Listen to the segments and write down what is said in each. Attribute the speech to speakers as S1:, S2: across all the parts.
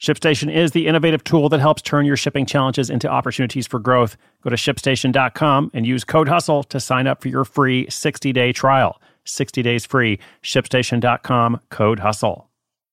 S1: ShipStation is the innovative tool that helps turn your shipping challenges into opportunities for growth. Go to shipstation.com and use code HUSTLE to sign up for your free 60 day trial. 60 days free. ShipStation.com, code HUSTLE.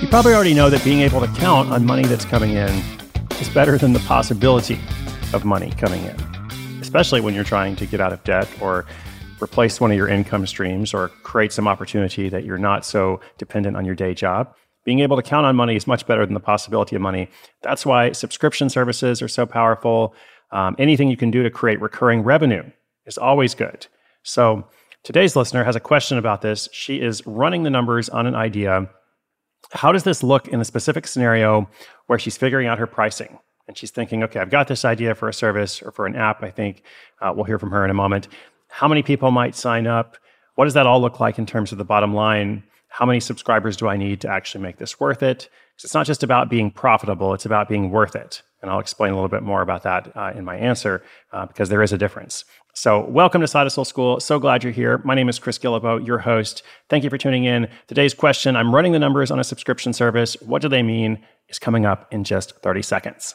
S1: You probably already know that being able to count on money that's coming in is better than the possibility of money coming in, especially when you're trying to get out of debt or replace one of your income streams or create some opportunity that you're not so dependent on your day job. Being able to count on money is much better than the possibility of money. That's why subscription services are so powerful. Um, anything you can do to create recurring revenue is always good. So, today's listener has a question about this. She is running the numbers on an idea how does this look in a specific scenario where she's figuring out her pricing? And she's thinking, okay, I've got this idea for a service or for an app. I think uh, we'll hear from her in a moment. How many people might sign up? What does that all look like in terms of the bottom line? How many subscribers do I need to actually make this worth it? Because it's not just about being profitable, it's about being worth it. And I'll explain a little bit more about that uh, in my answer uh, because there is a difference. So, welcome to Side Hustle School. So glad you're here. My name is Chris Guillebeau, your host. Thank you for tuning in. Today's question I'm running the numbers on a subscription service. What do they mean? is coming up in just 30 seconds.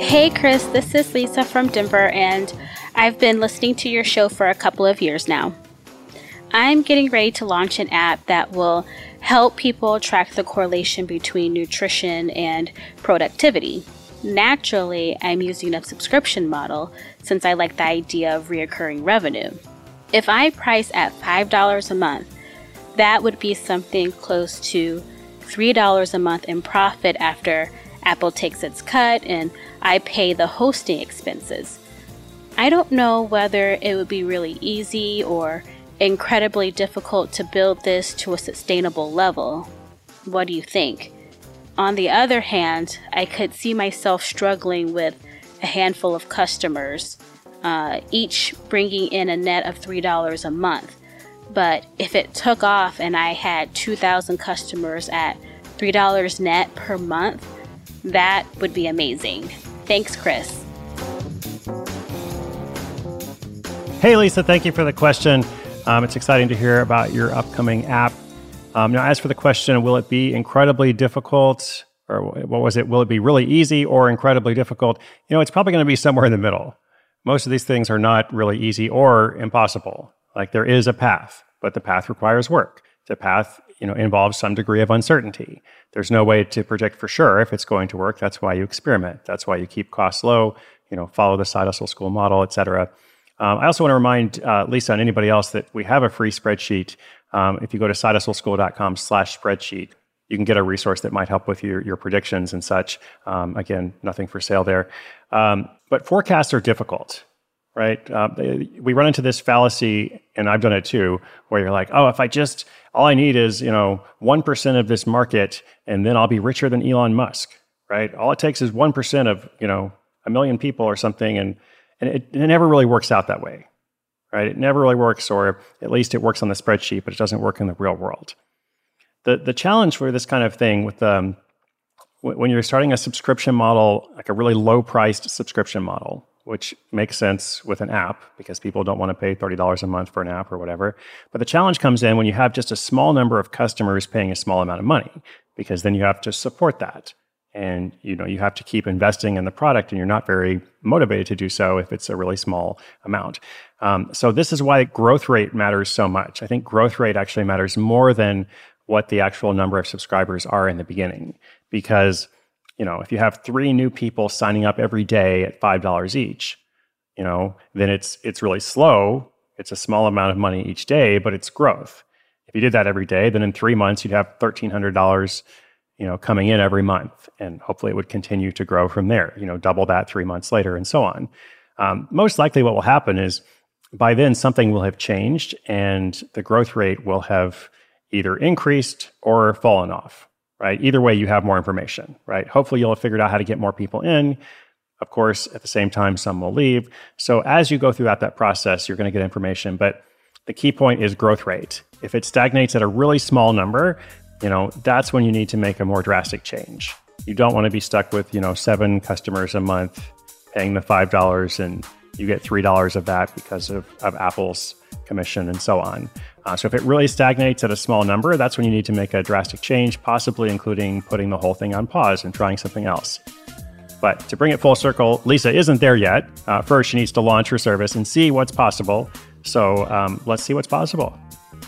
S2: Hey Chris, this is Lisa from Denver, and I've been listening to your show for a couple of years now. I'm getting ready to launch an app that will help people track the correlation between nutrition and productivity. Naturally, I'm using a subscription model since I like the idea of reoccurring revenue. If I price at $5 a month, that would be something close to $3 a month in profit after Apple takes its cut and I pay the hosting expenses. I don't know whether it would be really easy or incredibly difficult to build this to a sustainable level. What do you think? On the other hand, I could see myself struggling with a handful of customers, uh, each bringing in a net of $3 a month. But if it took off and I had 2,000 customers at $3 net per month, that would be amazing. Thanks, Chris.
S1: Hey, Lisa, thank you for the question. Um, it's exciting to hear about your upcoming app. Um, now, as for the question, will it be incredibly difficult? Or what was it? Will it be really easy or incredibly difficult? You know, it's probably going to be somewhere in the middle. Most of these things are not really easy or impossible. Like there is a path, but the path requires work. The path, you know, involves some degree of uncertainty. There's no way to predict for sure if it's going to work. That's why you experiment. That's why you keep costs low. You know, follow the side hustle school model, et cetera. Um, I also want to remind uh, Lisa and anybody else that we have a free spreadsheet. Um, if you go to sidehustleschool.com slash spreadsheet, you can get a resource that might help with your, your predictions and such. Um, again, nothing for sale there. Um, but forecasts are difficult. Right? Uh, we run into this fallacy, and I've done it too, where you're like, oh, if I just, all I need is, you know, 1% of this market, and then I'll be richer than Elon Musk, right? All it takes is 1% of, you know, a million people or something, and, and it, it never really works out that way, right? It never really works, or at least it works on the spreadsheet, but it doesn't work in the real world. The, the challenge for this kind of thing with um, when you're starting a subscription model, like a really low priced subscription model, which makes sense with an app because people don't want to pay $30 a month for an app or whatever. But the challenge comes in when you have just a small number of customers paying a small amount of money because then you have to support that. And you know, you have to keep investing in the product and you're not very motivated to do so if it's a really small amount. Um, so this is why growth rate matters so much. I think growth rate actually matters more than what the actual number of subscribers are in the beginning because you know, if you have three new people signing up every day at five dollars each, you know, then it's it's really slow. It's a small amount of money each day, but it's growth. If you did that every day, then in three months you'd have thirteen hundred dollars, you know, coming in every month, and hopefully it would continue to grow from there. You know, double that three months later, and so on. Um, most likely, what will happen is by then something will have changed, and the growth rate will have either increased or fallen off right? Either way, you have more information, right? Hopefully, you'll have figured out how to get more people in. Of course, at the same time, some will leave. So, as you go throughout that process, you're going to get information. But the key point is growth rate. If it stagnates at a really small number, you know, that's when you need to make a more drastic change. You don't want to be stuck with, you know, seven customers a month paying the $5 and you get $3 of that because of, of Apple's commission and so on. Uh, so if it really stagnates at a small number, that's when you need to make a drastic change, possibly including putting the whole thing on pause and trying something else. But to bring it full circle, Lisa isn't there yet. Uh, first, she needs to launch her service and see what's possible. So um, let's see what's possible.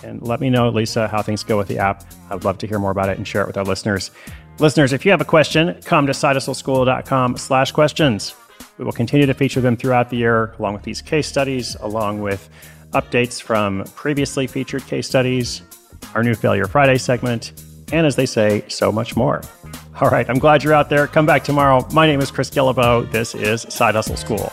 S1: And let me know, Lisa, how things go with the app. I would love to hear more about it and share it with our listeners. Listeners, if you have a question, come to sidehustleschool.com slash questions. We will continue to feature them throughout the year, along with these case studies, along with updates from previously featured case studies, our new Failure Friday segment, and as they say, so much more. All right, I'm glad you're out there. Come back tomorrow. My name is Chris Guillebeau. This is Side Hustle School.